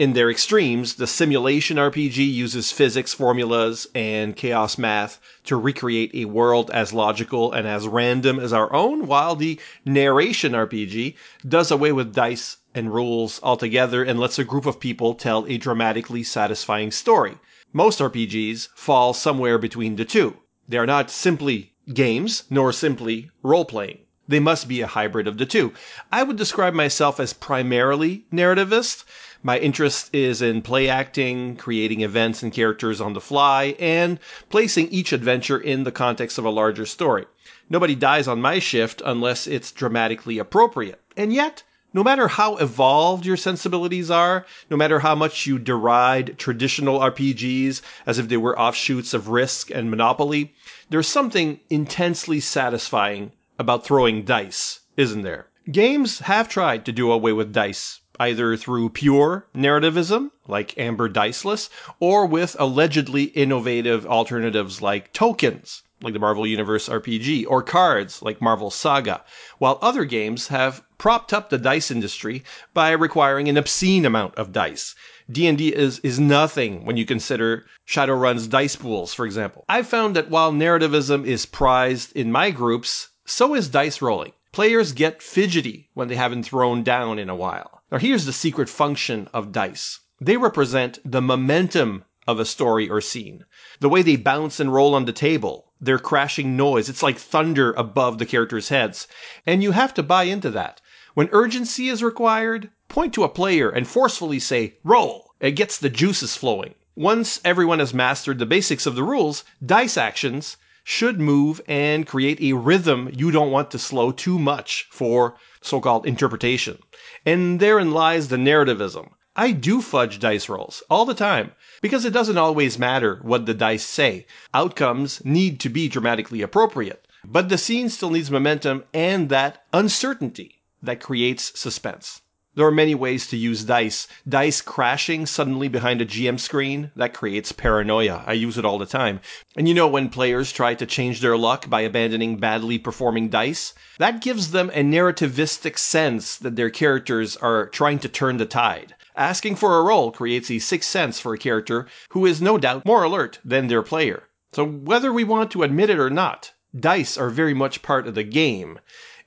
In their extremes, the simulation RPG uses physics formulas and chaos math to recreate a world as logical and as random as our own, while the narration RPG does away with dice and rules altogether and lets a group of people tell a dramatically satisfying story. Most RPGs fall somewhere between the two. They are not simply games, nor simply role playing. They must be a hybrid of the two. I would describe myself as primarily narrativist. My interest is in play acting, creating events and characters on the fly, and placing each adventure in the context of a larger story. Nobody dies on my shift unless it's dramatically appropriate. And yet, no matter how evolved your sensibilities are, no matter how much you deride traditional RPGs as if they were offshoots of Risk and Monopoly, there's something intensely satisfying about throwing dice, isn't there? Games have tried to do away with dice, either through pure narrativism, like Amber Diceless, or with allegedly innovative alternatives like tokens, like the Marvel Universe RPG, or cards, like Marvel Saga, while other games have propped up the dice industry by requiring an obscene amount of dice. D&D is is nothing when you consider Shadowrun's dice pools, for example. I've found that while narrativism is prized in my groups, so is dice rolling. Players get fidgety when they haven't thrown down in a while. Now here's the secret function of dice. They represent the momentum of a story or scene. The way they bounce and roll on the table, their crashing noise, it's like thunder above the characters' heads. And you have to buy into that. When urgency is required, point to a player and forcefully say, roll. It gets the juices flowing. Once everyone has mastered the basics of the rules, dice actions should move and create a rhythm you don't want to slow too much for so called interpretation. And therein lies the narrativism. I do fudge dice rolls all the time because it doesn't always matter what the dice say. Outcomes need to be dramatically appropriate, but the scene still needs momentum and that uncertainty that creates suspense. There are many ways to use dice. Dice crashing suddenly behind a GM screen, that creates paranoia. I use it all the time. And you know when players try to change their luck by abandoning badly performing dice? That gives them a narrativistic sense that their characters are trying to turn the tide. Asking for a roll creates a sixth sense for a character who is no doubt more alert than their player. So whether we want to admit it or not, dice are very much part of the game.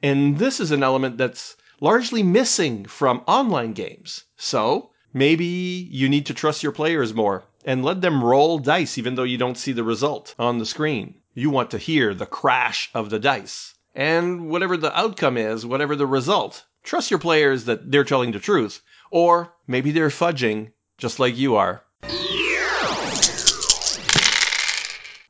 And this is an element that's largely missing from online games. So maybe you need to trust your players more and let them roll dice even though you don't see the result on the screen. You want to hear the crash of the dice. And whatever the outcome is, whatever the result, trust your players that they're telling the truth. Or maybe they're fudging just like you are.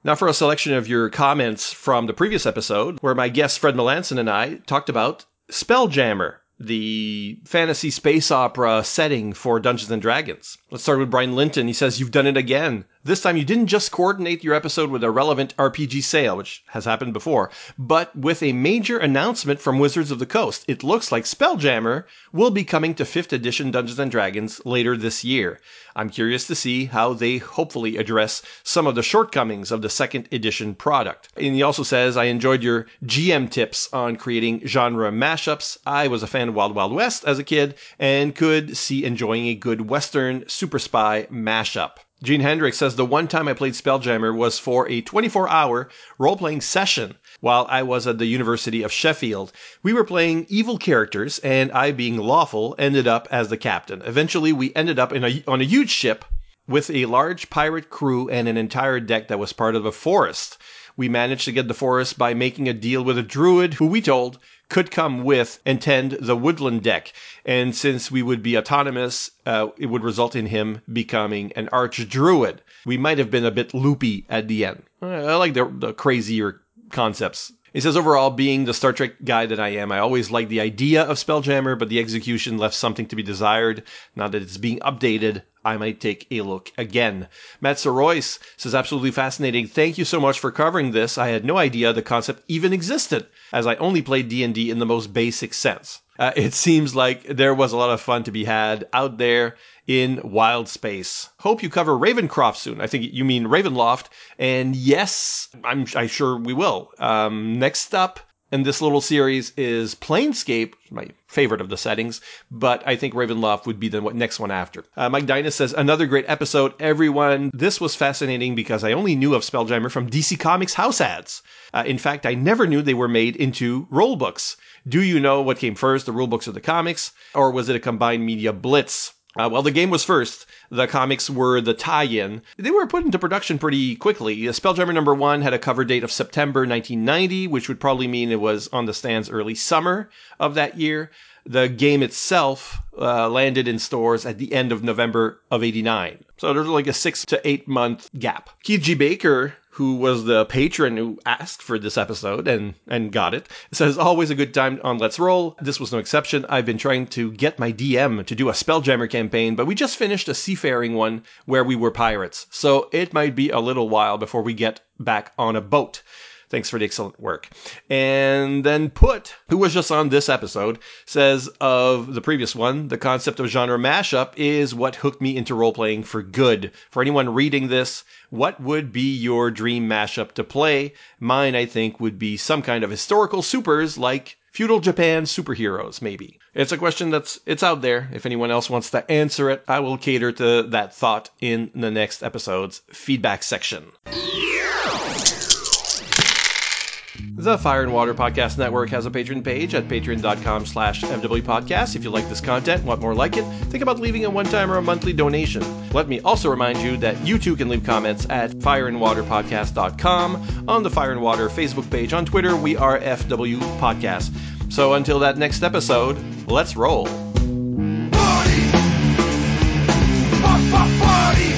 Now, for a selection of your comments from the previous episode, where my guest Fred Melanson and I talked about Spelljammer, the fantasy space opera setting for Dungeons and Dragons. Let's start with Brian Linton. He says, You've done it again. This time you didn't just coordinate your episode with a relevant RPG sale, which has happened before, but with a major announcement from Wizards of the Coast. It looks like Spelljammer will be coming to 5th edition Dungeons and Dragons later this year. I'm curious to see how they hopefully address some of the shortcomings of the second edition product. And he also says, I enjoyed your GM tips on creating genre mashups. I was a fan of Wild Wild West as a kid and could see enjoying a good Western super spy mashup. Gene Hendricks says the one time I played Spelljammer was for a 24 hour role playing session while I was at the University of Sheffield. We were playing evil characters, and I, being lawful, ended up as the captain. Eventually, we ended up a, on a huge ship with a large pirate crew and an entire deck that was part of a forest. We managed to get the forest by making a deal with a druid who we told could come with and tend the woodland deck. And since we would be autonomous, uh, it would result in him becoming an arch druid. We might have been a bit loopy at the end. I like the, the crazier concepts. He says, overall, being the Star Trek guy that I am, I always liked the idea of Spelljammer, but the execution left something to be desired. Now that it's being updated, I might take a look again. Matt Sorois says, absolutely fascinating. Thank you so much for covering this. I had no idea the concept even existed, as I only played D&D in the most basic sense. Uh, it seems like there was a lot of fun to be had out there in wild space. Hope you cover Ravencroft soon. I think you mean Ravenloft. And yes, I'm, I'm sure we will. Um, next up in this little series is Planescape, my favorite of the settings, but I think Ravenloft would be the next one after. Uh, Mike Dynas says, another great episode, everyone. This was fascinating because I only knew of Spelljammer from DC Comics house ads. Uh, in fact, I never knew they were made into rule books. Do you know what came first, the rule books or the comics? Or was it a combined media blitz? Uh, well, the game was first. The comics were the tie-in. They were put into production pretty quickly. Spelljammer number one had a cover date of September 1990, which would probably mean it was on the stands early summer of that year. The game itself uh, landed in stores at the end of November of 89. So there's like a six to eight month gap. Keith G. Baker who was the patron who asked for this episode and and got it says always a good time on let's roll. This was no exception. I've been trying to get my dm to do a spelljammer campaign but we just finished a seafaring one where we were pirates. So it might be a little while before we get back on a boat Thanks for the excellent work. And then Put, who was just on this episode, says of the previous one, the concept of genre mashup is what hooked me into role playing for good. For anyone reading this, what would be your dream mashup to play? Mine, I think, would be some kind of historical supers like feudal Japan superheroes, maybe? It's a question that's it's out there. If anyone else wants to answer it, I will cater to that thought in the next episode's feedback section. The Fire and Water Podcast Network has a patron page at patreon.com slash fwpodcast. If you like this content want more like it, think about leaving a one-time or a monthly donation. Let me also remind you that you too can leave comments at fireandwaterpodcast.com, on the Fire and Water Facebook page, on Twitter, we are FW Podcast. So until that next episode, let's roll. Party! Party!